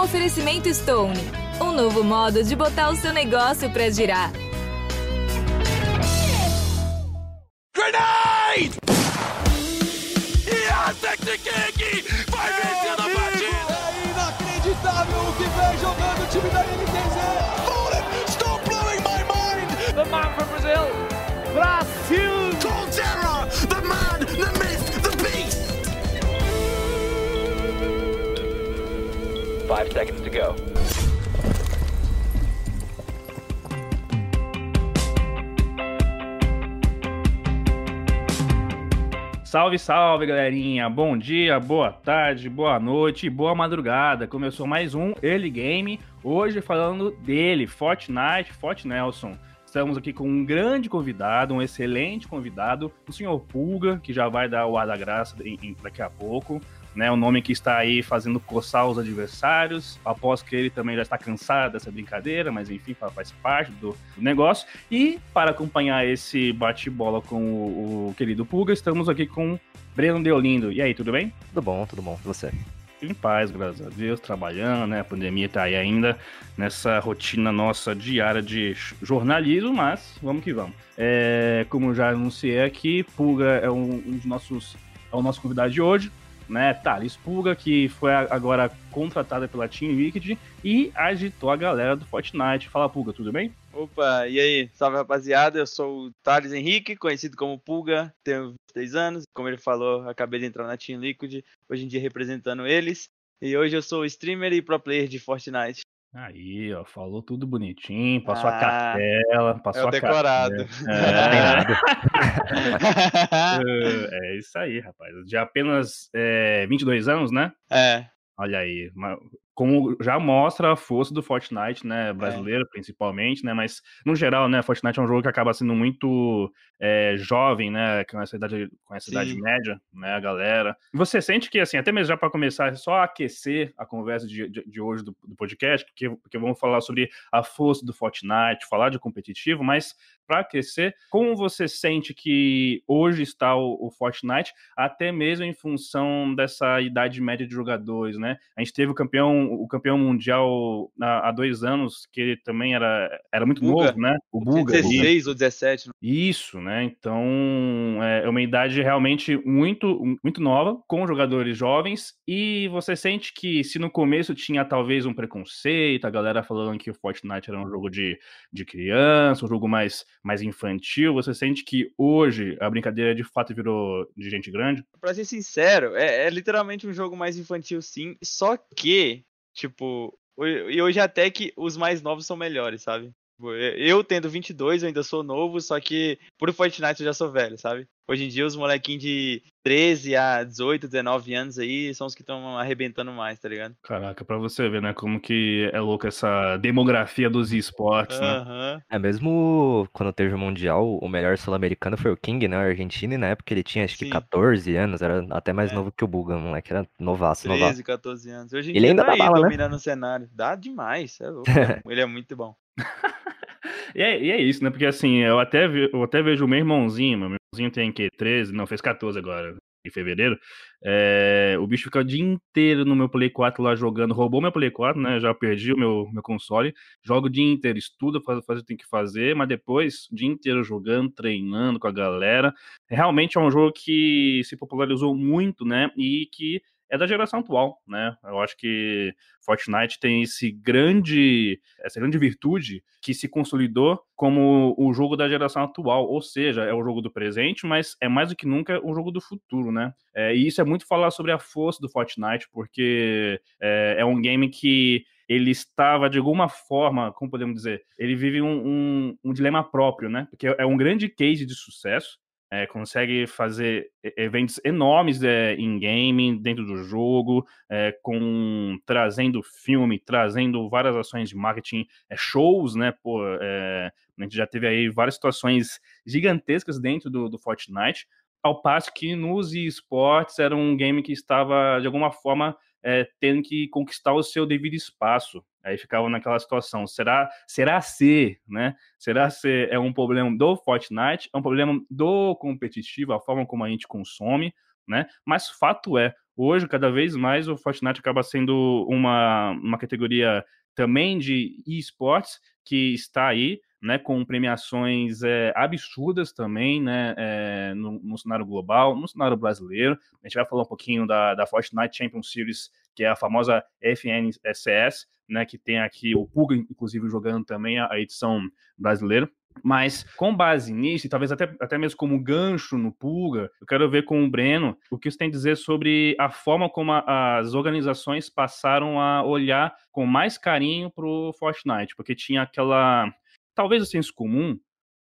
Um oferecimento Stone, um novo modo de botar o seu negócio para girar. Grenade! Yes, Kiki! Vai vencendo a partida! É inacreditável o que vem jogando o time da NTZ! Stop blowing my mind! The man from Brazil, Brasil! Five seconds to go. Salve, salve, galerinha! Bom dia, boa tarde, boa noite, boa madrugada. Começou mais um Early Game, hoje falando dele, Fortnite, Fort Nelson. Estamos aqui com um grande convidado, um excelente convidado, o senhor Pulga, que já vai dar o ar da graça daqui a pouco né? O nome que está aí fazendo coçar os adversários. Após que ele também já está cansado dessa brincadeira, mas enfim, faz parte do, negócio. E para acompanhar esse bate-bola com o, o, querido Pulga, estamos aqui com Breno Deolindo. E aí, tudo bem? Tudo bom, tudo bom. E você? Em paz, graças a Deus, trabalhando, né? A pandemia tá aí ainda nessa rotina nossa diária de jornalismo, mas vamos que vamos. É, como já anunciei aqui, Pulga é um, um dos nossos é o nosso convidado de hoje né? Thales Pulga, que foi agora contratada pela Team Liquid e agitou a galera do Fortnite. Fala, Pulga, tudo bem? Opa, e aí? Salve, rapaziada. Eu sou o Thales Henrique, conhecido como Pulga, tenho 23 anos. Como ele falou, acabei de entrar na Team Liquid, hoje em dia representando eles. E hoje eu sou streamer e pro player de Fortnite. Aí, ó, falou tudo bonitinho, passou ah, a cartela, passou é o decorado. É. é isso aí, rapaz. De apenas é, 22 anos, né? É. Olha aí, como já mostra a força do Fortnite, né, brasileiro é. principalmente, né, mas no geral, né, Fortnite é um jogo que acaba sendo muito é, jovem, né, com essa idade, com essa idade média, né, a galera. Você sente que, assim, até mesmo já para começar, é só aquecer a conversa de, de, de hoje do, do, podcast, porque, porque vamos falar sobre a força do Fortnite, falar de competitivo, mas para aquecer, como você sente que hoje está o, o Fortnite, até mesmo em função dessa idade média de jogadores, né? A gente teve o campeão o campeão mundial há, dois anos, que ele também era, era muito Buga. novo, né? O Buga. 16 ou 17. Né? Isso, né? Então é, é uma idade realmente muito, muito nova, com jogadores jovens, e você sente que se no começo tinha talvez um preconceito, a galera falando que o Fortnite era um jogo de, de criança, um jogo mais, mais infantil, você sente que hoje a brincadeira de fato virou de gente grande? Pra ser sincero, é, é literalmente um jogo mais infantil sim, só que Tipo, e hoje até que os mais novos são melhores, sabe? Tipo, eu tendo 22, eu ainda sou novo, só que por Fortnite eu já sou velho, sabe? Hoje em dia os molequinhos de 13 a 18, 19 anos aí são os que estão arrebentando mais, tá ligado? Caraca, pra você ver, né, como que é louco essa demografia dos esportes, né? É, mesmo quando teve o Mundial, o melhor sul-americano foi o King, né, o argentino, e na época ele tinha acho que Sim. 14 anos, era até mais é. novo que o Buga, moleque, era novaço, 13, novaço. 14 anos. Hoje em ele dia ainda tá aí, bala, né? dominando né? o cenário. Dá demais, é louco. ele é muito bom. e, é, e, é, isso, né? Porque assim, eu até, eu até vejo o meu irmãozinho, meu irmãozinho tem que 13, não, fez 14 agora, em fevereiro. É, o bicho fica o dia inteiro no meu Play 4 lá jogando, roubou meu Play 4, né? Já perdi o meu, meu console. Joga o dia inteiro, estuda, faz, faz o que tem que fazer, mas depois, o dia inteiro jogando, treinando com a galera. Realmente é um jogo que se popularizou muito, né? E que é da geração atual, né? Eu acho que Fortnite tem esse grande, essa grande virtude que se consolidou como o jogo da geração atual, ou seja, é o jogo do presente, mas é mais do que nunca o jogo do futuro, né? É, e isso é muito falar sobre a força do Fortnite, porque é, é um game que ele estava, de alguma forma, como podemos dizer, ele vive um, um, um, dilema próprio, né? Porque é um grande case de sucesso, é, consegue fazer eventos enormes é, em game, dentro do jogo, é, com trazendo filme, trazendo várias ações de marketing, é, shows, né? Pô, é, a gente já teve aí várias situações gigantescas dentro do, do Fortnite, ao passo que nos esportes era um game que estava, de alguma forma, é, tendo que conquistar o seu devido espaço. Aí ficava naquela situação, será, será se, né? Será se é um problema do Fortnite, é um problema do competitivo, a forma como a gente consome, né? Mas fato é, hoje, cada vez mais, o Fortnite acaba sendo uma, uma categoria também de esportes que está aí, né, com premiações é, absurdas também, né, é, no, no, cenário global, no cenário brasileiro. A gente vai falar um pouquinho da, da Fortnite Champion Series, que é a famosa FNSS, né, que tem aqui o Puga, inclusive, jogando também a, a edição brasileira. Mas com base nisso, e talvez até, até mesmo como gancho no Pulga, eu quero ver com o Breno o que você tem a dizer sobre a forma como a, as organizações passaram a olhar com mais carinho pro Fortnite, porque tinha aquela talvez o senso comum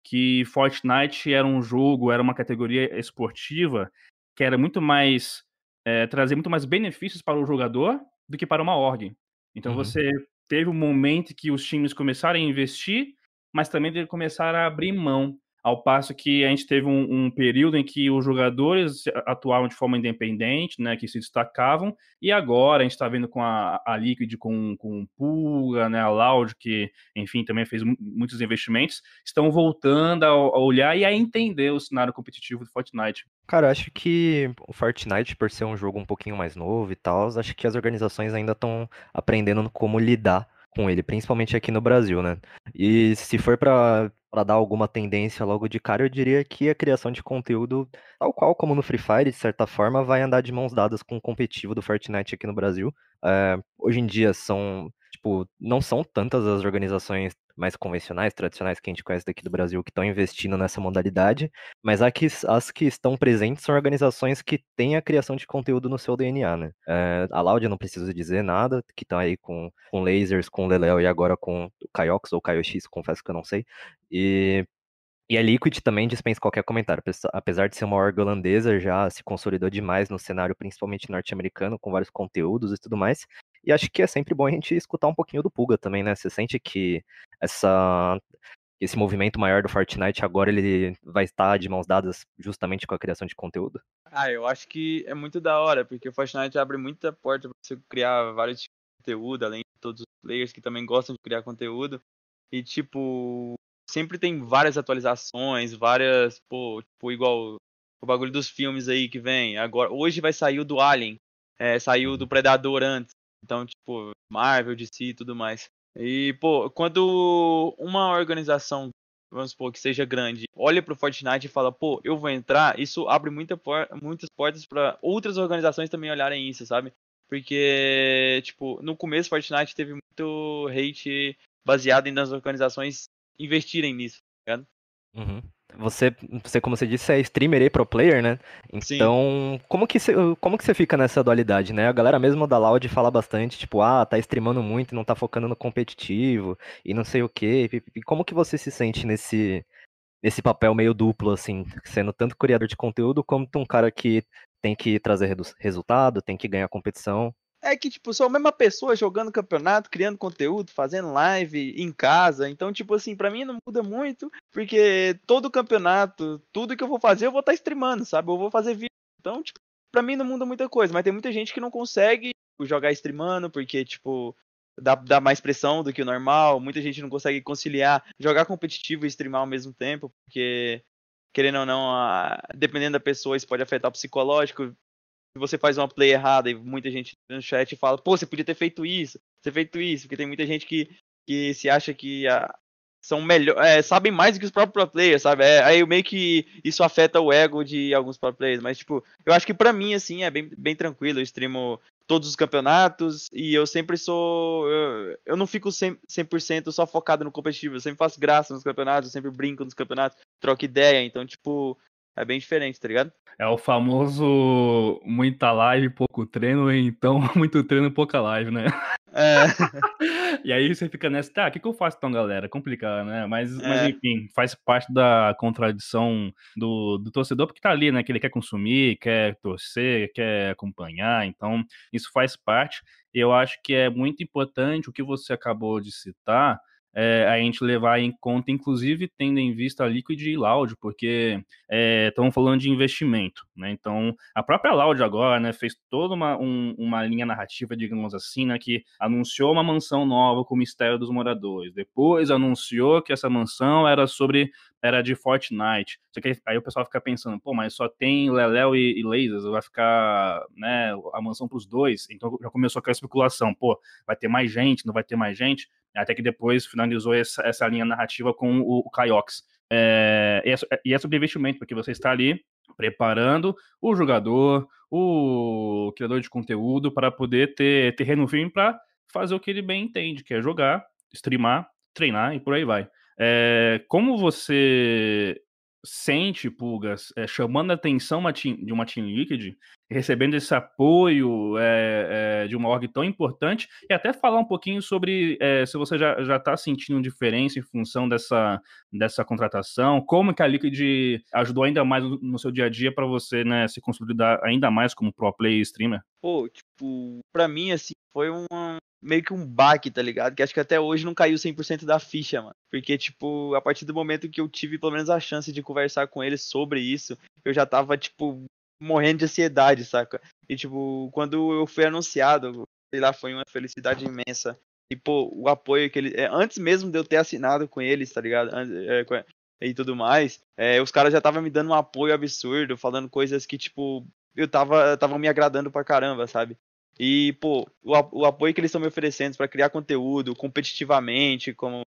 que Fortnite era um jogo, era uma categoria esportiva que era muito mais é, trazer muito mais benefícios para o jogador do que para uma org. Então uhum. você teve um momento que os times começaram a investir, mas também de começar a abrir mão ao passo que a gente teve um, um, período em que os jogadores atuavam de forma independente, né, que se destacavam, e agora a gente está vendo com a, a Liquid, com, com Pulga, né, a Loud, que, enfim, também fez muitos investimentos, estão voltando a, a, olhar e a entender o cenário competitivo do Fortnite. Cara, acho que o Fortnite, por ser um jogo um pouquinho mais novo e tal, acho que as organizações ainda estão aprendendo como lidar com ele, principalmente aqui no Brasil, né? E se for para dar alguma tendência logo de cara, eu diria que a criação de conteúdo, tal qual como no Free Fire, de certa forma, vai andar de mãos dadas com o competitivo do Fortnite aqui no Brasil. É, hoje em dia são, tipo, não são tantas as organizações mais convencionais, tradicionais que a gente conhece daqui do Brasil que estão investindo nessa modalidade, mas as que estão presentes são organizações que têm a criação de conteúdo no seu DNA, né? É, a Laudia não precisa dizer nada, que estão aí com, com lasers, com Leléo e agora com o Kaiox ou Kaiox, confesso que eu não sei. E e a Liquid também dispensa qualquer comentário. Apesar de ser uma org holandesa, já se consolidou demais no cenário, principalmente norte-americano, com vários conteúdos e tudo mais. E acho que é sempre bom a gente escutar um pouquinho do Pulga também, né? Você sente que essa esse movimento maior do Fortnite agora ele vai estar de mãos dadas justamente com a criação de conteúdo? Ah, eu acho que é muito da hora, porque o Fortnite abre muita porta para você criar vários tipos de conteúdo, além de todos os players que também gostam de criar conteúdo. E tipo, sempre tem várias atualizações, várias, pô, tipo, igual o bagulho dos filmes aí que vem. Agora, hoje vai sair o do Alien, é, saiu do Predador antes. Então, tipo, Marvel, DC e tudo mais. E, pô, quando uma organização, vamos supor, que seja grande, olha pro Fortnite e fala, pô, eu vou entrar, isso abre muita por muitas portas para outras organizações também olharem isso, sabe? Porque, tipo, no começo Fortnite teve muito hate baseado em as organizações investirem nisso, tá ligado? Uhum. Você, você, como você disse, é streamer e pro player, né? Então, como que, você, como que você fica nessa dualidade, né? A galera mesmo da Loud fala bastante, tipo, ah, tá streamando muito, não tá focando no competitivo e não sei o quê. E como que você se sente nesse, nesse papel meio duplo, assim, sendo tanto criador de conteúdo como um cara que tem que trazer resultado, tem que ganhar competição? É que, tipo, sou a mesma pessoa jogando campeonato, criando conteúdo, fazendo live em casa. Então, tipo assim, para mim não muda muito, porque todo campeonato, tudo que eu vou fazer, eu vou estar tá streamando, sabe? Eu vou fazer vídeo. Então, tipo, pra mim não muda muita coisa. Mas tem muita gente que não consegue jogar streamando, porque, tipo, dá, dá mais pressão do que o normal. Muita gente não consegue conciliar jogar competitivo e streamar ao mesmo tempo, porque querendo ou não, a, dependendo da pessoa, isso pode afetar o psicológico se você faz uma play errada e muita gente no chat fala, pô, você podia ter feito isso, ter feito isso, porque tem muita gente que, que se acha que ah, são melhor, é, sabem mais do que os próprios pro players, sabe? É, aí meio que isso afeta o ego de alguns pro players, mas tipo, eu acho que para mim assim é bem, bem tranquilo, eu streamo todos os campeonatos e eu sempre sou eu, eu não fico 100%, 100% só focado no competitivo, eu sempre faço graça nos campeonatos, eu sempre brinco nos campeonatos, troco ideia, então tipo, é bem diferente, tá ligado? É o famoso muita live, pouco treino, então muito treino, pouca live, né? É. e aí você fica nessa, tá, o que, que eu faço então, galera? Complicado, né? Mas, é. mas enfim, faz parte da contradição do, do torcedor, porque tá ali, né? Que ele quer consumir, quer torcer, quer acompanhar, então isso faz parte. E eu acho que é muito importante o que você acabou de citar, é, a gente levar em conta, inclusive tendo em vista a Liquid e Loud, porque estamos é, falando de investimento, né? Então, a própria Loud agora, né, fez toda uma, um, uma linha narrativa, digamos assim, né, que anunciou uma mansão nova com o mistério dos moradores. Depois anunciou que essa mansão era sobre era de Fortnite. Só que aí o pessoal fica pensando, pô, mas só tem Leléo e, e Lasers, vai ficar, né, a mansão para os dois. Então já começou aquela especulação, pô, vai ter mais gente, não vai ter mais gente. Até que depois finalizou essa, essa linha narrativa com o, o Kyox. É, e é sobre investimento, porque você está ali preparando o jogador, o criador de conteúdo para poder ter terreno firme para fazer o que ele bem entende, que é jogar, streamar, treinar e por aí vai. É, como você sente, Pulgas, é, chamando a atenção de uma Team Liquid, recebendo esse apoio é, é, de uma org tão importante, e até falar um pouquinho sobre se você já está sentindo diferença em função dessa, dessa contratação, como que a Liquid ajudou ainda mais no, seu dia a dia para você né, se consolidar ainda mais como pro player streamer? Pô, tipo, pra mim, assim, foi uma, meio que um baque, tá ligado? Que acho que até hoje não caiu 100% da ficha, mano. Porque, tipo, a partir do momento que eu tive pelo menos a chance de conversar com eles sobre isso, eu já tava, tipo, morrendo de ansiedade, saca? E, tipo, quando eu fui anunciado, sei lá, foi uma felicidade imensa. E, pô, o apoio que eles. É, antes mesmo de eu ter assinado com eles, tá ligado? É, e tudo mais, é, os caras já estavam me dando um apoio absurdo, falando coisas que, tipo, eu tava, tava me agradando pra caramba, sabe? E, pô, o, o apoio que eles estão me oferecendo para criar conteúdo competitivamente, como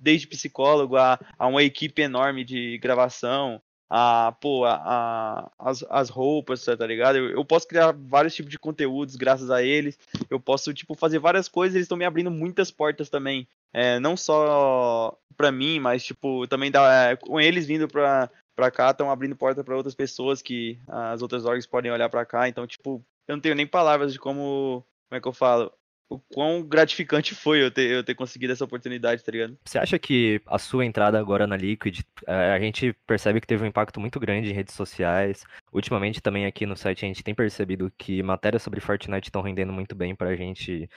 desde psicólogo a, a uma equipe enorme de gravação, a, pô, a, a, as, as roupas, tá ligado? Eu, eu, posso criar vários tipos de conteúdos graças a eles. Eu posso, tipo, fazer várias coisas. Eles estão me abrindo muitas portas também. É, não só pra mim, mas, tipo, também dá, é, com eles vindo pra, pra cá, estão abrindo porta para outras pessoas que as outras orgs podem olhar pra cá. Então, tipo, eu não tenho nem palavras de como, como é que eu falo, o quão gratificante foi eu ter, eu ter conseguido essa oportunidade, tá ligado? Você acha que a sua entrada agora na Liquid, eh, a gente percebe que teve um impacto muito grande em redes sociais. Ultimamente também aqui no site a gente tem percebido que matérias sobre Fortnite estão rendendo muito bem pra gente,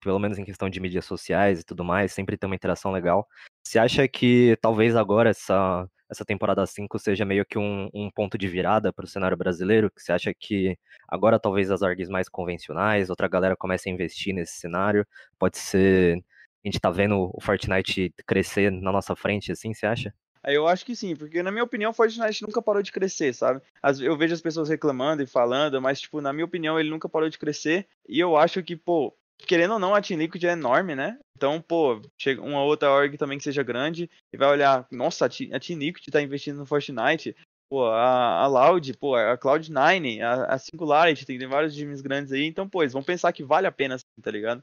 pelo menos em questão de mídias sociais e tudo mais, sempre tem uma interação legal. Você acha que talvez agora essa, essa temporada 5 seja meio que um, um ponto de virada para o cenário brasileiro? Que você acha que agora talvez as orgs mais convencionais, outra galera comece a investir nesse cenário? Pode ser. A gente tá vendo o Fortnite crescer na nossa frente, assim, você acha? Eu acho que sim, porque na minha opinião, o Fortnite nunca parou de crescer, sabe? Eu vejo as pessoas reclamando e falando, mas, tipo, na minha opinião, ele nunca parou de crescer. E eu acho que, pô, querendo ou não, a Team Liquid é enorme, né? Então, pô, chega uma outra org também que seja grande e vai olhar, nossa, a Team Liquid tá investindo no Fortnite. Pô, a, a Loud, pô, a Cloud9, a, a Singularity, tem, tem vários times grandes aí. Então, pô, eles vão pensar que vale a pena, tá ligado?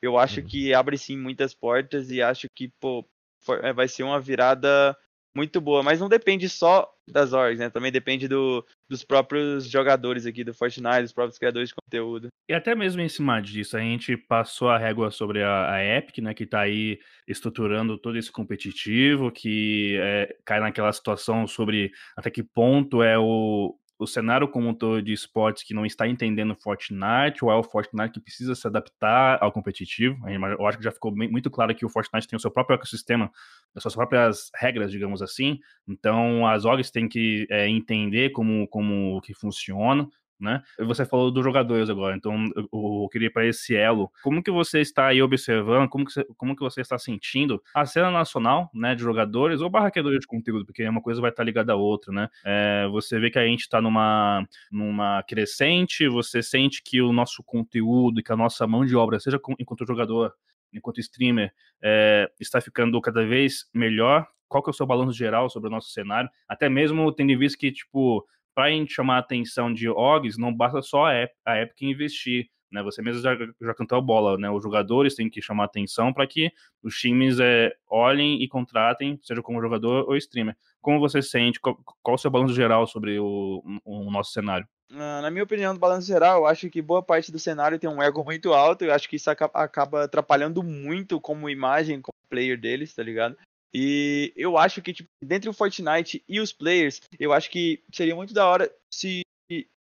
Eu acho uhum. que abre sim muitas portas e acho que, pô, é, vai ser uma virada muito boa, mas não depende só das orgs, né? Também depende do, dos próprios jogadores aqui do Fortnite, dos próprios criadores de conteúdo. E até mesmo em cima disso, a gente passou a régua sobre a, a Epic, né? Que tá aí estruturando todo esse competitivo, que é, cai naquela situação sobre até que ponto é o, o cenário como um todo de esportes que não está entendendo Fortnite, ou é o Fortnite que precisa se adaptar ao competitivo. Eu acho que já ficou muito claro que o Fortnite tem o seu próprio ecossistema, as suas próprias regras, digamos assim. Então, as orgs têm que é, entender como, como que funciona né? Você falou dos jogadores agora, então eu, queria para esse elo. Como que você está aí observando, como que, você, como que você está sentindo a cena nacional, né, de jogadores ou barraquedores de conteúdo, porque uma coisa vai estar ligada à outra, né? É, você vê que a gente está numa, numa crescente, você sente que o nosso conteúdo, que a nossa mão de obra, seja enquanto jogador, enquanto streamer, é, está ficando cada vez melhor. Qual que é o seu balanço geral sobre o nosso cenário? Até mesmo tendo em vista que, tipo, para a gente chamar a atenção de OGs, não basta só a, a Epic investir. Né? Você mesmo já, já cantou a bola, né? Os jogadores têm que chamar atenção para que os times é, olhem e contratem, seja como jogador ou streamer. Como você sente? Qual, qual o seu balanço geral sobre o, o nosso cenário? Na minha opinião, do balanço geral, eu acho que boa parte do cenário tem um ego muito alto. Eu acho que isso acaba atrapalhando muito como imagem, como player deles, tá ligado? E eu acho que, tipo, dentre o Fortnite e os players, eu acho que seria muito da hora se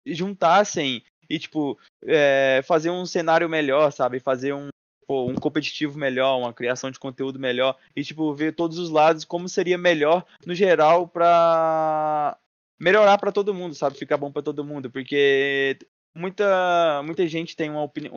juntassem e, tipo, é, fazer um cenário melhor, sabe? Fazer um. pô, um competitivo melhor, uma criação de conteúdo melhor e tipo ver todos os lados como seria melhor no geral para melhorar para todo mundo, sabe? Ficar bom para todo mundo, porque muita, muita gente tem uma opini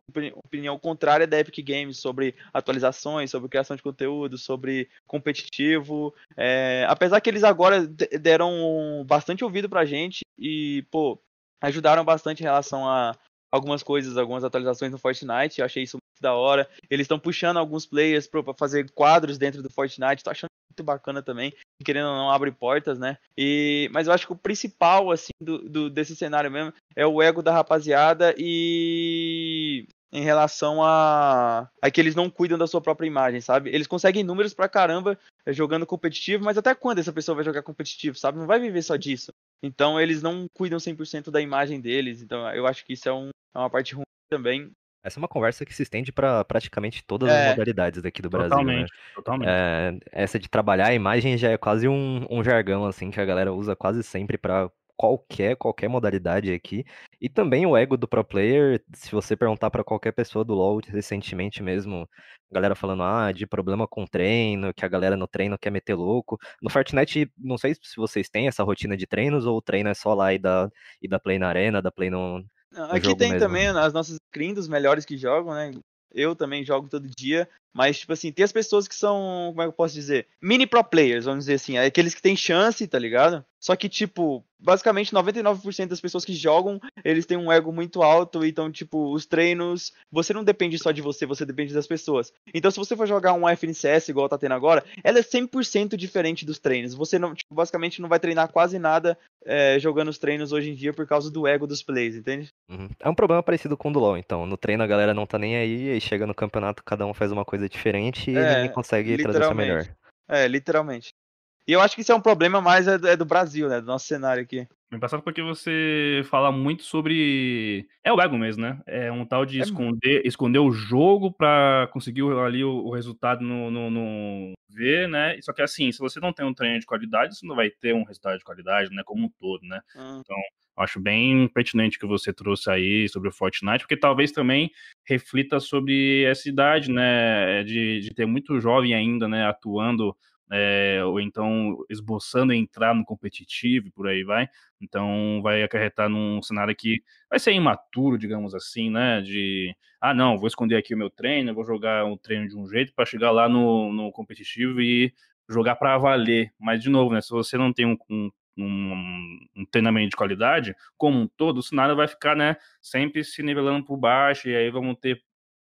opinião contrária da Epic Games sobre atualizações, sobre criação de conteúdo, sobre competitivo. É, apesar que eles agora deram bastante ouvido pra gente e, pô, ajudaram bastante em relação a algumas coisas, algumas atualizações no Fortnite. Eu achei isso muito da hora. Eles estão puxando alguns players para fazer quadros dentro do Fortnite. Tô achando muito bacana também. Querendo ou não, abre portas, né? E, mas eu acho que o principal, assim, do, do, desse cenário mesmo é o ego da rapaziada e em relação a, a que eles não cuidam da sua própria imagem, sabe? Eles conseguem números pra caramba jogando competitivo, mas até quando essa pessoa vai jogar competitivo, sabe? Não vai viver só disso. Então eles não cuidam 100% da imagem deles. Então eu acho que isso é, um, é uma parte ruim também. Essa é uma conversa que se estende para praticamente todas é, as modalidades daqui do Brasil. Totalmente, né? totalmente. É, essa de trabalhar a imagem já é quase um, um jargão assim que a galera usa quase sempre para qualquer qualquer modalidade aqui. E também o ego do pro player, se você perguntar para qualquer pessoa do LoL recentemente mesmo, a galera falando ah, de problema com treino, que a galera no treino quer meter louco. No Fortnite, não sei se vocês têm essa rotina de treinos ou o treino é só lá e da e da play na arena, da play no Aqui tem mesmo. também as nossas screens dos melhores que jogam, né? Eu também jogo todo dia, mas, tipo assim, tem as pessoas que são, como é que eu posso dizer? Mini pro players, vamos dizer assim. É aqueles que têm chance, tá ligado? Só que, tipo, basicamente 99% das pessoas que jogam, eles têm um ego muito alto. Então, tipo, os treinos, você não depende só de você, você depende das pessoas. Então, se você for jogar um FNCS igual tá tendo agora, ela é 100% diferente dos treinos. Você não, tipo, basicamente não vai treinar quase nada é, jogando os treinos hoje em dia por causa do ego dos plays, entende? Uhum. É um problema parecido com o do LoL, então. No treino a galera não tá nem aí, aí chega no campeonato, cada um faz uma coisa diferente e é, ninguém consegue trazer melhor. É, literalmente. E eu acho que isso é um problema mais é do, é do Brasil, né? Do nosso cenário aqui. Me passado porque você fala muito sobre. É o ego mesmo, né? É um tal de é... esconder, esconder o jogo para conseguir ali o, o resultado no, no, no, ver, né? Só que assim, se você não tem um treino de qualidade, você não vai ter um resultado de qualidade, né? Como um todo, né? Hum. Então, acho bem pertinente que você trouxe aí sobre o Fortnite, porque talvez também reflita sobre essa idade, né? De, de ter muito jovem ainda, né? Atuando é, ou então esboçando entrar no competitivo e por aí vai. Então vai acarretar num cenário que vai ser imaturo, digamos assim, né? De ah, não, vou esconder aqui o meu treino, vou jogar um treino de um jeito para chegar lá no, no competitivo e jogar para valer. Mas, de novo, né? Se você não tem um, um um, um, treinamento de qualidade, como um todo, o cenário vai ficar, né, sempre se nivelando por baixo, e aí vamos ter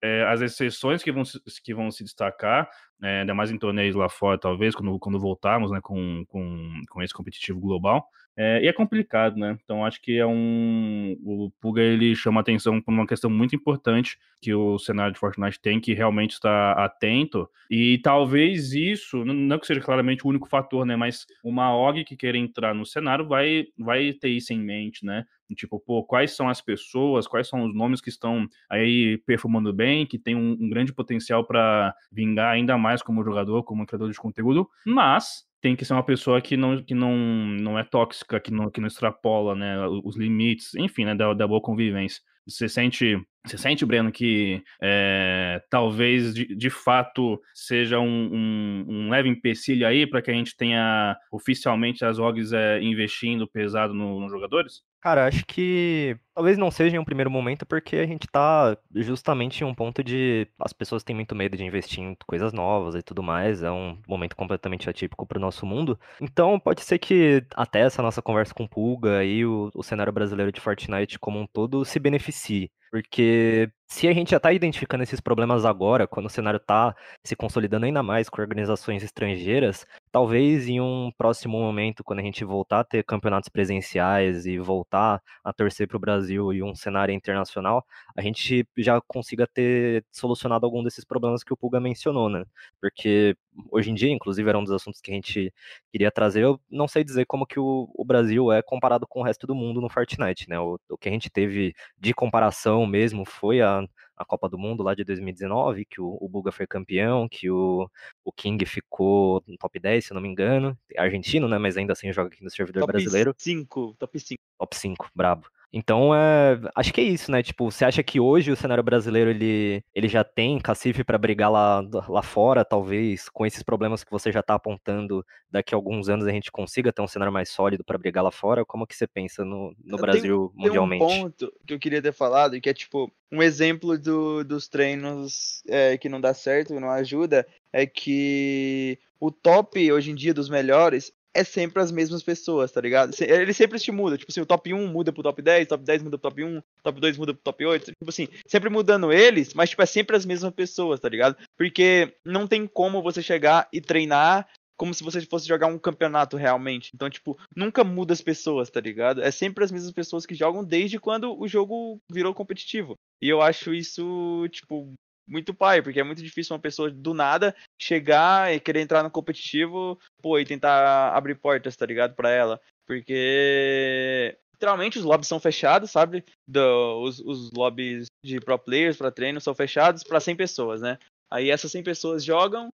é, as exceções que vão, que vão se destacar, né, ainda mais em torneios lá fora, talvez, quando, quando voltarmos né, com, com, com esse competitivo global. É, e é complicado, né? Então acho que é um. O Puga ele chama atenção para uma questão muito importante que o cenário de Fortnite tem que realmente estar atento. E talvez isso, não que seja claramente o único fator, né? Mas uma OG que queira entrar no cenário vai, vai ter isso em mente, né? Tipo, pô, quais são as pessoas, quais são os nomes que estão aí performando bem, que tem um, um grande potencial para vingar ainda mais como jogador, como criador de conteúdo, mas tem que ser uma pessoa que não, que não, não é tóxica, que não, que não extrapola né, os limites, enfim, né, da, da boa convivência. Você sente, você sente, Breno, que é, talvez de, de, fato seja um, um, um leve empecilho aí para que a gente tenha oficialmente as OGs é, investindo pesado nos no jogadores? Cara, acho que talvez não seja em um primeiro momento, porque a gente tá justamente em um ponto de as pessoas têm muito medo de investir em coisas novas e tudo mais. É um momento completamente atípico para o nosso mundo. Então pode ser que até essa nossa conversa com Pulga e o, o cenário brasileiro de Fortnite como um todo se beneficie. Porque se a gente já está identificando esses problemas agora, quando o cenário está se consolidando ainda mais com organizações estrangeiras, talvez em um próximo momento, quando a gente voltar a ter campeonatos presenciais e voltar a torcer para o Brasil e um cenário internacional, a gente já consiga ter solucionado algum desses problemas que o Pulga mencionou, né? Porque hoje em dia, inclusive, era um dos assuntos que a gente queria trazer. Eu não sei dizer como que o, o Brasil é comparado com o resto do mundo no Fortnite, né? O, o que a gente teve de comparação mesmo foi a a Copa do Mundo lá de 2019, que o, o Buga foi campeão, que o, o King ficou no top 10, se não me engano. Argentino, né? Mas ainda assim joga aqui no servidor top brasileiro. Top 5, top 5. Top 5, brabo. Então, é, acho que é isso, né? Tipo, você acha que hoje o cenário brasileiro ele, ele já tem cacife para brigar lá, lá fora, talvez, com esses problemas que você já está apontando, daqui a alguns anos a gente consiga ter um cenário mais sólido para brigar lá fora? Como que você pensa no, no Brasil tem, mundialmente? Tem um ponto que eu queria ter falado, que é tipo, um exemplo do, dos treinos é, que não dá certo, não ajuda, é que o top hoje em dia dos melhores é sempre as mesmas pessoas, tá ligado? Ele sempre se muda. Tipo assim, o top 1 muda pro top 10, top 10 muda pro top 1, top 2 muda pro top 8. Tipo assim, sempre mudando eles, mas tipo, é sempre as mesmas pessoas, tá ligado? Porque não tem como você chegar e treinar como se você fosse jogar um campeonato realmente. Então, tipo, nunca muda as pessoas, tá ligado? É sempre as mesmas pessoas que jogam desde quando o jogo virou competitivo. E eu acho isso, tipo, muito pai, porque é muito difícil uma pessoa do nada chegar e querer entrar no competitivo, pô, e tentar abrir portas, tá ligado, pra ela. Porque literalmente os lobbies são fechados, sabe? Do, os, os lobbies de pro players para treino são fechados para 100 pessoas, né? Aí essas 100 pessoas jogam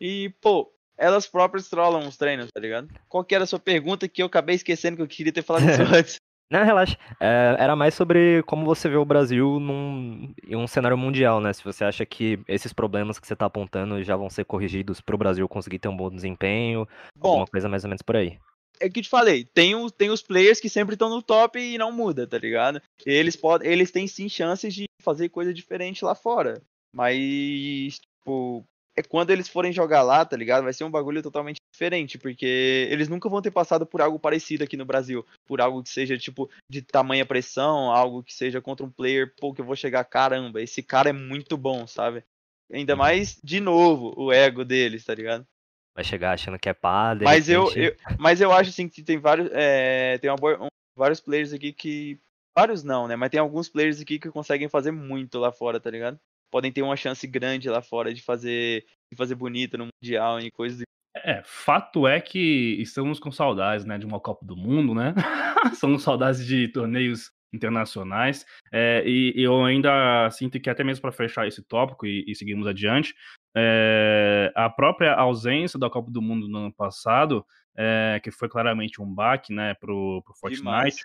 e, pô, elas próprias trollam os treinos, tá ligado? Qual que era a sua pergunta que eu acabei esquecendo que eu queria ter falado isso antes? Não, relaxa. É, era mais sobre como você vê o Brasil num, em um cenário mundial, né? Se você acha que esses problemas que você está apontando já vão ser corrigidos para o Brasil conseguir ter um bom desempenho, bom, alguma coisa mais ou menos por aí. É que eu te falei, tem, o, tem os players que sempre estão no top e não muda, tá ligado? Eles, podem, eles têm sim chances de fazer coisa diferente lá fora. Mas, tipo, é quando eles forem jogar lá, tá ligado? Vai ser um bagulho totalmente diferente, porque eles nunca vão ter passado por algo parecido aqui no Brasil, por algo que seja tipo de tamanha pressão, algo que seja contra um player, pô, que eu vou chegar, caramba, esse cara é muito bom, sabe? Ainda uhum. mais, de novo, o ego deles, tá ligado? Vai chegar achando que é pá, mas repente... eu, eu, Mas eu acho assim que tem vários. É, tem uma, um, vários players aqui que. Vários não, né? Mas tem alguns players aqui que conseguem fazer muito lá fora, tá ligado? Podem ter uma chance grande lá fora de fazer, de fazer bonito no Mundial e coisas. É, fato é que estamos com saudades, né, de uma Copa do Mundo, né? Estamos saudades de torneios internacionais. É, e, eu ainda sinto que até mesmo para fechar esse tópico e, e seguirmos adiante, é, a própria ausência da Copa do Mundo no ano passado, é, que foi claramente um baque, né, pro, pro Fortnite. Demais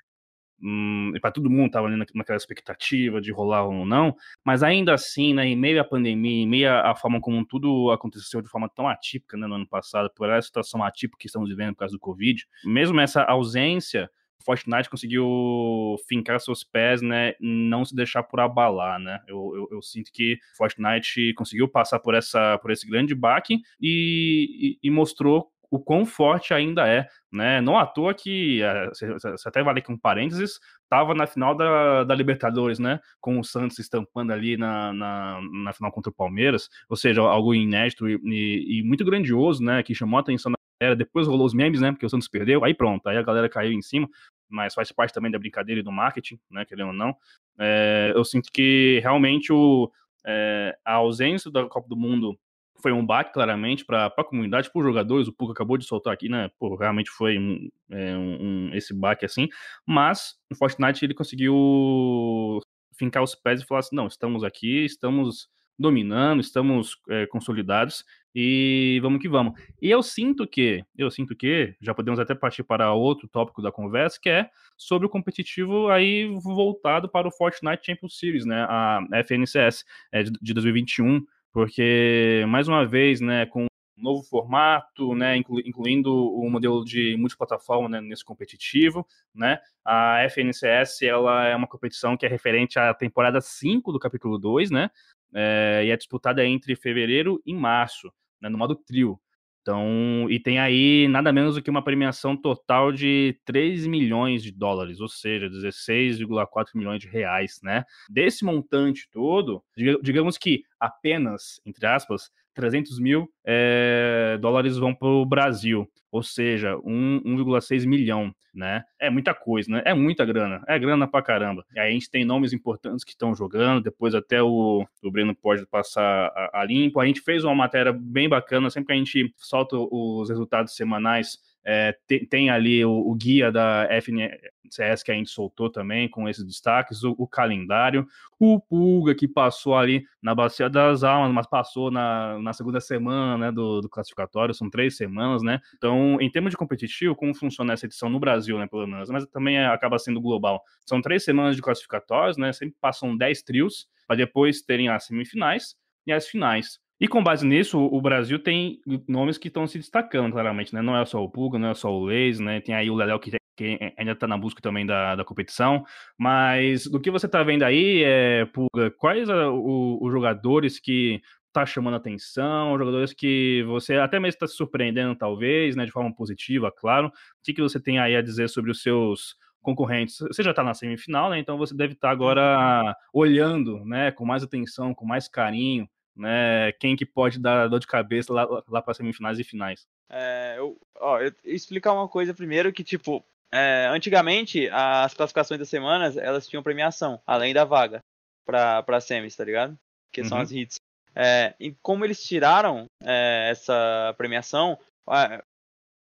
hum, para todo mundo estava ali naquela expectativa de rolar ou não, mas ainda assim, né, em meio à pandemia, em meio à forma como tudo aconteceu de forma tão atípica né, no ano passado, por essa situação atípica que estamos vivendo por causa do Covid, mesmo essa ausência, Fortnite conseguiu fincar seus pés, né, não se deixar por abalar, né? Eu, eu, eu, sinto que Fortnite conseguiu passar por essa por esse grande baque e, e, e mostrou o quão forte ainda é, né? Não à toa que, você até vale aqui um parênteses, estava na final da, da Libertadores, né? Com o Santos estampando ali na, na, na final contra o Palmeiras, ou seja, algo inédito e, e, e muito grandioso, né? Que chamou a atenção da galera. Depois rolou os memes, né? Porque o Santos perdeu, aí pronto, aí a galera caiu em cima, mas faz parte também da brincadeira e do marketing, né? Querendo ou não. É, eu sinto que realmente o, é, a ausência da Copa do Mundo foi um baque, claramente, para a comunidade, para os jogadores. O Puka acabou de soltar aqui, né? Pô, realmente foi um, é, um, esse baque assim. Mas no Fortnite ele conseguiu fincar os pés e falar assim: não, estamos aqui, estamos dominando, estamos é, consolidados e vamos que vamos. E eu sinto que, eu sinto que, já podemos até partir para outro tópico da conversa, que é sobre o competitivo aí voltado para o Fortnite Champions Series, né? A FNCS é, de 2021 porque, mais uma vez, né, com um novo formato, né, inclu incluindo o modelo de multiplataforma né, nesse competitivo, né, a FNCS ela é uma competição que é referente à temporada 5 do capítulo 2, né, é, e é disputada entre fevereiro e março, né, no modo trio. Então, e tem aí nada menos do que uma premiação total de 3 milhões de dólares, ou seja, 16,4 milhões de reais, né? Desse montante todo, digamos que apenas, entre aspas, 300 mil é, dólares vão para o Brasil, ou seja, 1,6 milhão, né? É muita coisa, né? É muita grana, é grana pra caramba. E aí a gente tem nomes importantes que estão jogando, depois até o, o Breno pode passar a, a, limpo. A gente fez uma matéria bem bacana, sempre que a gente solta os resultados semanais É, tem, tem, ali o, o, guia da FNCS que a gente soltou também, com esses destaques, o, o, calendário, o Pulga que passou ali na Bacia das Almas, mas passou na, na segunda semana né, do, do, classificatório, são três semanas, né? Então, em termos de competitivo, como funciona essa edição no Brasil, né, pelo menos, mas também acaba sendo global. São três semanas de classificatórios, né? Sempre passam dez trios, para depois terem as semifinais e as finais. E com base nisso, o Brasil tem nomes que estão se destacando, claramente, né? Não é só o Pulga, não é só o Leis, né? Tem aí o Leléo que, que ainda está na busca também da, da competição. Mas do que você está vendo aí, é, Pulga, quais os jogadores que tá chamando atenção, jogadores que você até mesmo está se surpreendendo, talvez, né? De forma positiva, claro. O que, que você tem aí a dizer sobre os seus concorrentes. Você já está na semifinal, né? Então você deve estar tá agora olhando, né, com mais atenção, com mais carinho né? Quem que pode dar dor de cabeça lá, lá para semifinais e finais? É, eu, ó, eu explicar uma coisa primeiro que tipo é, antigamente as classificações das semanas elas tinham premiação além da vaga para para semis, tá ligado? Que são uhum. as hits. É, e como eles tiraram é, essa premiação,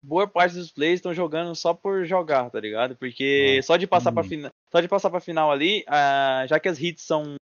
boa parte dos players estão jogando só por jogar, tá ligado? Porque só de passar uhum. para final, só de passar para final ali, uh, já que as hits são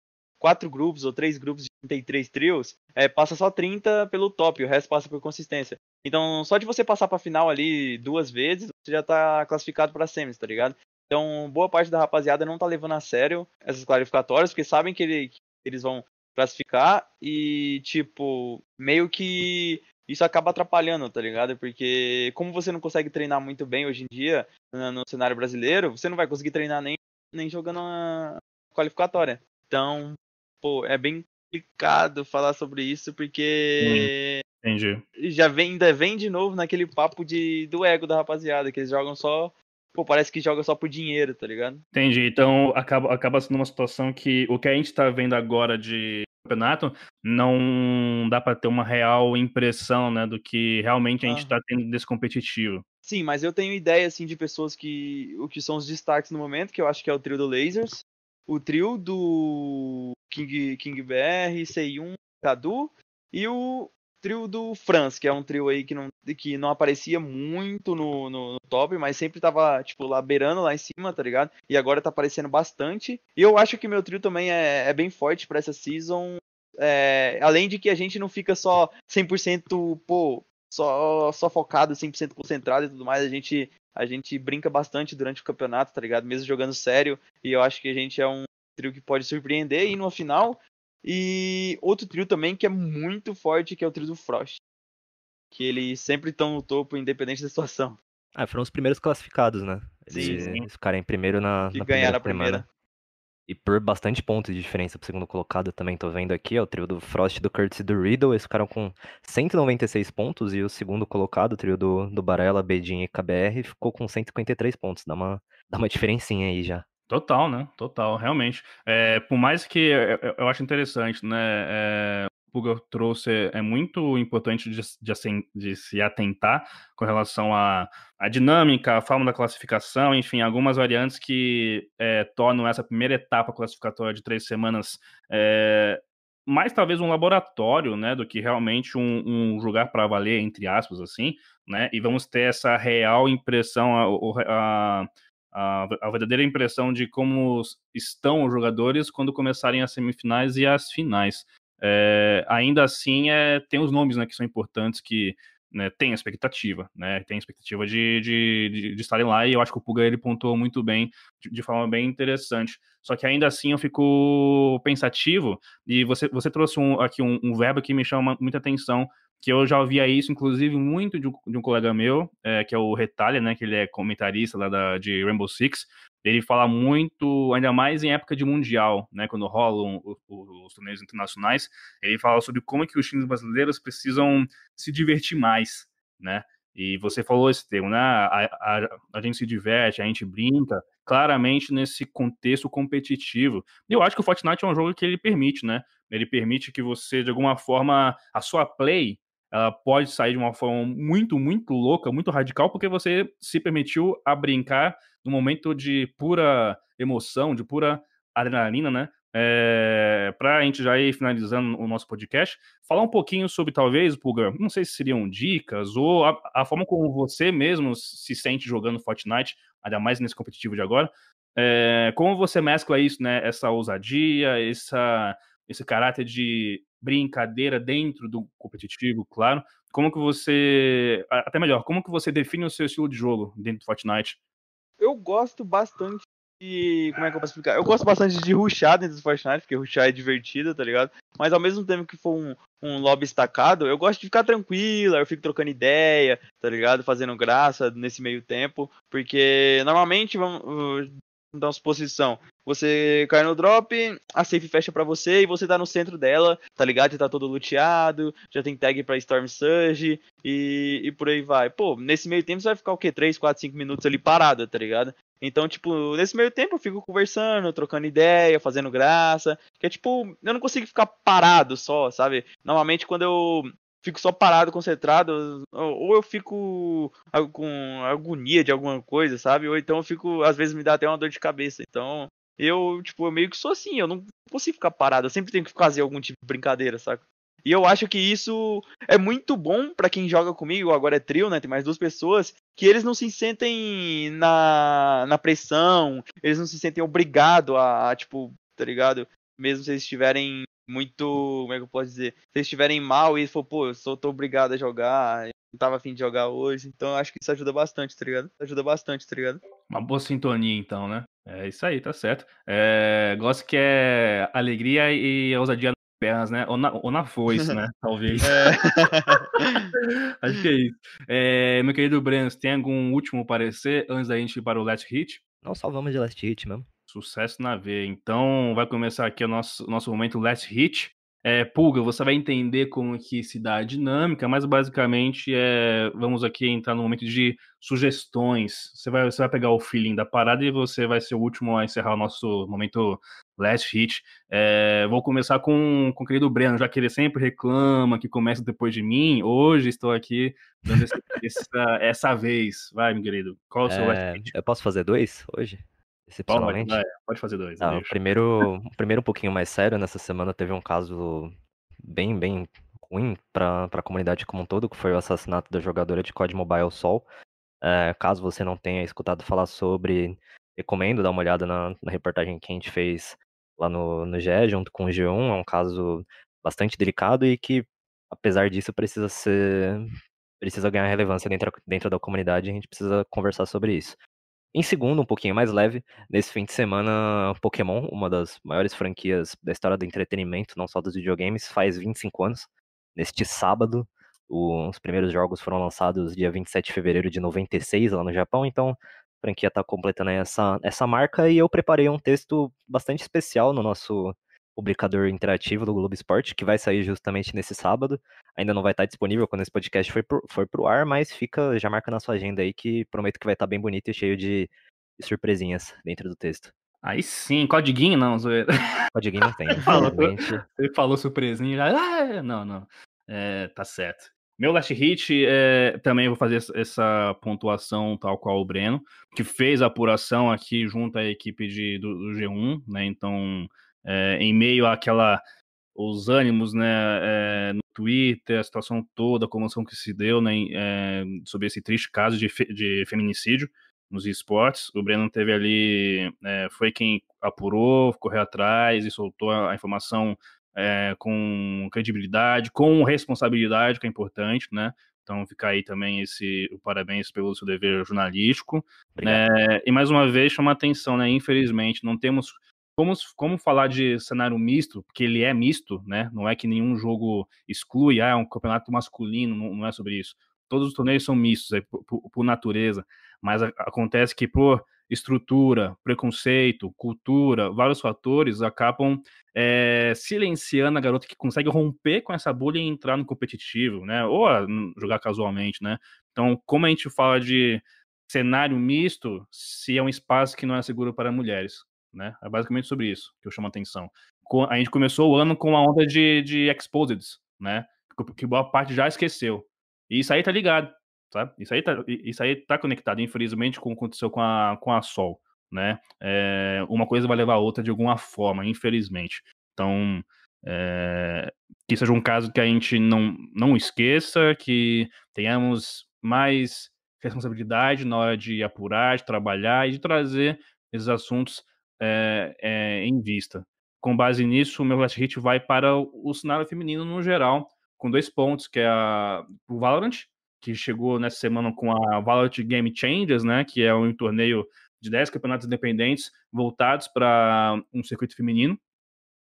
quatro grupos ou três grupos de 33 trios, é, passa só 30 pelo top, o resto passa por consistência. Então, só de você passar pra final ali duas vezes, você já tá classificado pra semis, tá ligado? Então, boa parte da rapaziada não tá levando a sério essas classificatórias, porque sabem que, ele, que eles vão classificar e, tipo, meio que isso acaba atrapalhando, tá ligado? Porque como você não consegue treinar muito bem hoje em dia no cenário brasileiro, você não vai conseguir treinar nem, nem jogando a qualificatória. Então, pô, é bem complicado falar sobre isso, porque. Entendi. Já vem, ainda vem de novo naquele papo de, do ego da rapaziada, que eles jogam só. Pô, parece que joga só por dinheiro, tá ligado? Entendi. Então acaba, acaba sendo uma situação que o que a gente tá vendo agora de campeonato não dá para ter uma real impressão, né, do que realmente a gente ah. tá tendo desse competitivo. Sim, mas eu tenho ideia assim de pessoas que o que são os destaques no momento, que eu acho que é o trio do Lasers, o trio do King, King BR, C1, Cadu e o trio do Franz, que é um trio aí que não, que não aparecia muito no, no, no, top, mas sempre tava, tipo, lá beirando lá em cima, tá ligado? E agora tá aparecendo bastante. E eu acho que meu trio também é, é bem forte para essa season. É, além de que a gente não fica só 100%, pô, só, só focado, 100% concentrado e tudo mais, a gente a gente brinca bastante durante o campeonato, tá ligado? Mesmo jogando sério. E eu acho que a gente é um trio que pode surpreender e no final. E outro trio também que é muito forte, que é o trio do Frost. Que eles sempre estão no topo, independente da situação. Ah, foram os primeiros classificados, né? Eles, sim, sim. ficaram em primeiro na, que na primeira, a primeira. E por bastante pontos de diferença pro segundo colocado também tô vendo aqui, ó, o trio do Frost, do Curtis e do Riddle, eles ficaram com 196 pontos e o segundo colocado, o trio do, do Barella, Bedin e KBR, ficou com 153 pontos, dá uma, dá uma diferencinha aí já. Total, né? Total, realmente. É, por mais que eu, eu acho interessante, né? É, Puga trouxe é muito importante de, de, de, se atentar com relação à, à dinâmica, a forma da classificação, enfim, algumas variantes que é, tornam essa primeira etapa classificatória de três semanas mais talvez um laboratório, né, do que realmente um, um jogar para valer, entre aspas, assim, né, e vamos ter essa real impressão, a, a, a, a verdadeira impressão de como estão os jogadores quando começarem as semifinais e as finais. É, ainda assim, é, tem os nomes né, que são importantes, que né, tem expectativa, né? Tem expectativa de, de, de, de, estarem lá, e eu acho que o Puga ele pontuou muito bem, de, de, forma bem interessante. Só que ainda assim eu fico pensativo, e você, você trouxe um, aqui um, um, verbo que me chama muita atenção, que eu já ouvia isso, inclusive, muito de um, de um colega meu, é, que é o Retalha, né? Que ele é comentarista lá da, de Rainbow Six, ele fala muito, ainda mais em época de mundial, né, quando rolam os, os torneios internacionais, ele fala sobre como que os times brasileiros precisam se divertir mais, né? E você falou esse termo, né? A, a, a, gente se diverte, a gente brinca, claramente nesse contexto competitivo. Eu acho que o Fortnite é um jogo que ele permite, né? Ele permite que você, de alguma forma, a sua play ela pode sair de uma forma muito, muito louca, muito radical, porque você se permitiu a brincar num momento de pura emoção, de pura adrenalina, né? é, para a gente já ir finalizando o nosso podcast, falar um pouquinho sobre, talvez, Pulga, não sei se seriam dicas, ou a, a forma como você mesmo se sente jogando Fortnite, ainda mais nesse competitivo de agora, é, como você mescla isso, né? Essa ousadia, essa, esse caráter de brincadeira dentro do competitivo, claro. Como que você, até melhor, como que você define o seu estilo de jogo dentro do Fortnite? Eu gosto bastante de. Como é que eu posso explicar? Eu gosto bastante de rushar dentro do Fortnite, porque rushar é divertido, tá ligado? Mas ao mesmo tempo que for um, um lobby estacado, eu gosto de ficar tranquilo, eu fico trocando ideia, tá ligado? Fazendo graça nesse meio tempo. Porque normalmente, vamos, dar uma suposição. Você cai no drop, a safe fecha para você e você tá no centro dela, tá ligado? Já tá todo luteado, já tem tag pra Storm Surge e, e por aí vai. Pô, nesse meio tempo você vai ficar o quê? 3, 4, 5 minutos ali parado, tá ligado? Então, tipo, nesse meio tempo eu fico conversando, trocando ideia, fazendo graça. Que é tipo, eu não consigo ficar parado só, sabe? Normalmente quando eu fico só parado, concentrado, ou eu fico com agonia de alguma coisa, sabe? Ou então eu fico, às vezes me dá até uma dor de cabeça. Então, eu, tipo, eu meio que sou assim, eu não consigo ficar parado, eu sempre tenho que fazer algum tipo de brincadeira, saca? E eu acho que isso é muito bom para quem joga comigo, agora é trio, né? Tem mais duas pessoas, que eles não se sentem na, na pressão, eles não se sentem obrigados a, a, tipo, tá ligado? Mesmo se eles estiverem muito. Como é que eu posso dizer? Se eles estiverem mal e for, pô, eu só tô obrigado a jogar, não tava afim de jogar hoje. Então acho que isso ajuda bastante, tá ligado? Ajuda bastante, tá ligado? Uma boa sintonia, então, né? É isso aí, tá certo. É, gosto que é alegria e ousadia nas pernas, né? Ou na, ou na foice, né? Talvez. É. Acho que é isso. É, meu querido Breno, tem algum último parecer antes da gente ir para o Last Hit? Nós salvamos de Last Hit mesmo. Sucesso na veia. Então, vai começar aqui o nosso, nosso momento Last Hit. É, Pulga, você vai entender como que se dá a dinâmica, mas basicamente é, vamos aqui entrar no momento de sugestões. Você vai, você vai pegar o feeling da parada e você vai ser o último a encerrar o nosso momento last hit. É, vou começar com, com o querido Breno, já que ele sempre reclama que começa depois de mim. Hoje estou aqui dando essa, essa vez. Vai, meu querido. Qual é o seu last É, hit? eu posso fazer dois hoje? Pode, Excepcionalmente? pode fazer dois. Tá, o deixa. primeiro, o primeiro um pouquinho mais sério, nessa semana teve um caso bem, bem ruim para a comunidade como um todo, que foi o assassinato da jogadora de COD Mobile Sol. É, caso você não tenha escutado falar sobre, recomendo dar uma olhada na, na reportagem que a gente fez lá no, no GE, junto com o G1. É um caso bastante delicado e que, apesar disso, precisa ser precisa ganhar relevância dentro, dentro da comunidade e a gente precisa conversar sobre isso. Em segundo, um pouquinho mais leve, nesse fim de semana, Pokémon, uma das maiores franquias da história do entretenimento, não só dos videogames, faz 25 anos. Neste sábado, os primeiros jogos foram lançados dia 27 de fevereiro de 96 lá no Japão, então a franquia está completando essa, essa marca e eu preparei um texto bastante especial no nosso publicador interativo do Globo Esporte, que vai sair justamente nesse sábado. Ainda não vai estar disponível quando esse podcast for pro, for pro ar, mas fica, já marca na sua agenda aí que prometo que vai estar bem bonito e cheio de, de surpresinhas dentro do texto. Aí sim, codiguinho não, zoeira. Codiguinho não tem, Falou. infelizmente. Você falou surpresinha, já. Ah, não, não. É, tá certo. Meu last hit, é, também vou fazer essa- essa pontuação tal qual o Breno, que fez a apuração aqui junto à equipe de, do, do G1, né? Então, é, em meio àquela. os ânimos, né? é, no Twitter, a situação toda, a comoção que se deu, né? é, sobre esse triste caso de, fe- de feminicídio nos esportes. O Breno teve ali, é, foi quem apurou, correu atrás e soltou a, informação é, com credibilidade, com responsabilidade, que é importante, né? Então fica aí também esse o parabéns pelo seu dever jornalístico. Obrigado. É, e mais uma vez chama atenção, né? Infelizmente, não temos como, como falar de cenário misto, porque ele é misto, né? Não é que nenhum jogo exclui, ah, é um campeonato masculino, não, não é sobre isso. Todos os torneios são mistos, por, por- natureza, mas a- acontece que por estrutura, preconceito, cultura, vários fatores acabam é, silenciando a garota que consegue romper com essa bolha e entrar no competitivo, né? Ou jogar casualmente, né? Então, como a gente fala de cenário misto, se é um espaço que não é seguro para mulheres, né? É basicamente sobre isso que eu chamo a atenção. A gente começou o ano com uma onda de, de exposed, né? Que- Que boa parte já esqueceu. E isso aí tá ligado, sabe? Isso aí tá, isso aí tá conectado, infelizmente, com o que aconteceu com a, com a Sol, né? É, uma coisa vai levar a outra de alguma forma, infelizmente. Então, é, que seja um caso que a gente não, não esqueça, que tenhamos mais responsabilidade na hora de apurar, de trabalhar e de trazer esses assuntos é, é, em vista. Com base nisso, o meu last hit vai para o cenário feminino no geral, com dois pontos, que é a, o Valorant, que chegou nessa semana com a Valorant Game Changers, né, que é um torneio de 10 campeonatos independentes voltados para um circuito feminino,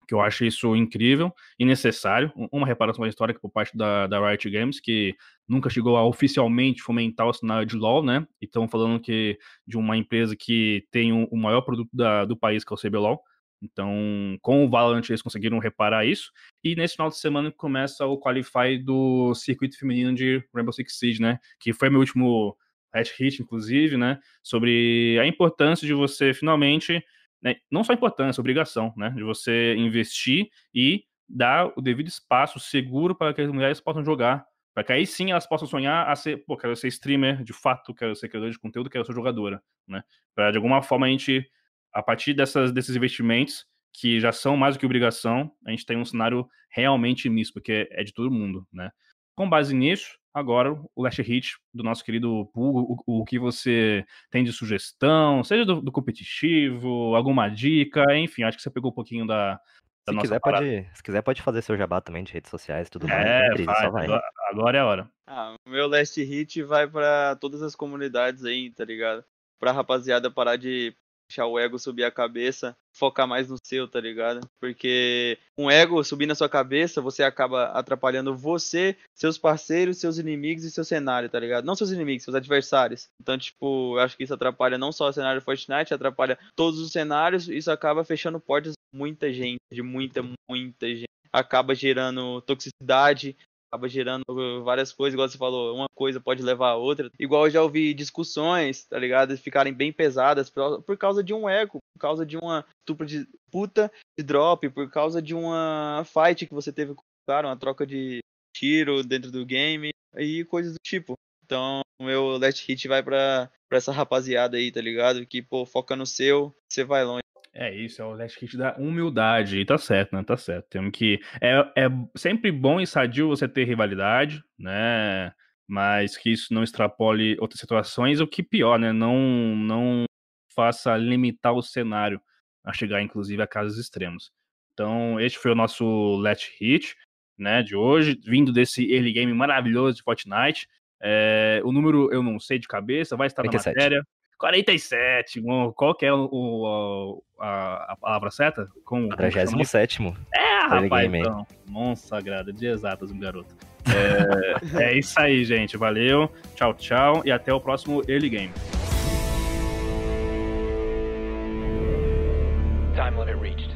que eu acho isso incrível e necessário. Uma reparação histórica por parte da, da Riot Games, que nunca chegou a oficialmente fomentar o cenário de LoL, né? E estão falando que de uma empresa que tem o, o maior produto da, do país, que é o CBLOL. Então, com o Valorant eles conseguiram reparar isso. E nesse final de semana começa o Qualify do circuito feminino de Rainbow Six Siege, né? Que foi meu último hat hit, inclusive, né? Sobre a importância de você finalmente né, não só importância, obrigação, né, de você investir e dar o devido espaço seguro para que as mulheres possam jogar, para que aí sim elas possam sonhar a ser, pô, quero ser streamer de fato, quero ser criador de conteúdo, quero ser jogadora, né, para de alguma forma a gente, a partir dessas, desses investimentos, que já são mais do que obrigação, a gente tem um cenário realmente misto, porque é de todo mundo, né. Com base nisso, agora o last hit do nosso querido Pugo, o, o, que você tem de sugestão, seja do, do, competitivo, alguma dica, enfim, acho que você pegou um pouquinho da, da se nossa quiser pode, Se quiser pode fazer seu jabá também de redes sociais e tudo mais. É, vai, vai. Agora, agora é a hora. Ah, o meu last hit vai para todas as comunidades aí, tá ligado? Pra rapaziada parar de deixar o ego subir a cabeça, focar mais no seu, tá ligado? Porque um ego subir na sua cabeça, você acaba atrapalhando você, seus parceiros, seus inimigos e seu cenário, tá ligado? Não seus inimigos, seus adversários. Então, tipo, eu acho que isso atrapalha não só o cenário Fortnite, atrapalha todos os cenários, isso acaba fechando portas de muita gente, de muita, muita gente. Acaba gerando toxicidade, acaba gerando várias coisas, igual você falou, uma coisa pode levar a outra. Igual eu já ouvi discussões, tá ligado? Ficarem bem pesadas por, por causa de um eco, por causa de uma de puta de drop, por causa de uma fight que você teve com o cara, uma troca de tiro dentro do game e coisas do tipo. Então, o meu last hit vai pra, pra essa rapaziada aí, tá ligado? Que, pô, foca no seu, você vai longe. É isso, é o last hit da humildade. E tá certo, né? Tá certo. Temos que. É, é sempre bom e sadio você ter rivalidade, né? Mas que isso não extrapole outras situações, o que pior, né? Não, não faça limitar o cenário a chegar, inclusive, a casos extremos. Então, este foi o nosso last hit, né? De hoje, vindo desse early game maravilhoso de Fortnite. É, o número eu não sei de cabeça, vai estar 47. na matéria. 47. Qual que é o, o a, a, palavra certa? Com, 47. É, rapaz. Então, Nossa sagrada, de exatas, um garoto. É, é isso aí, gente. Valeu. Tchau, tchau. E até o próximo Early Game. Time limit reached.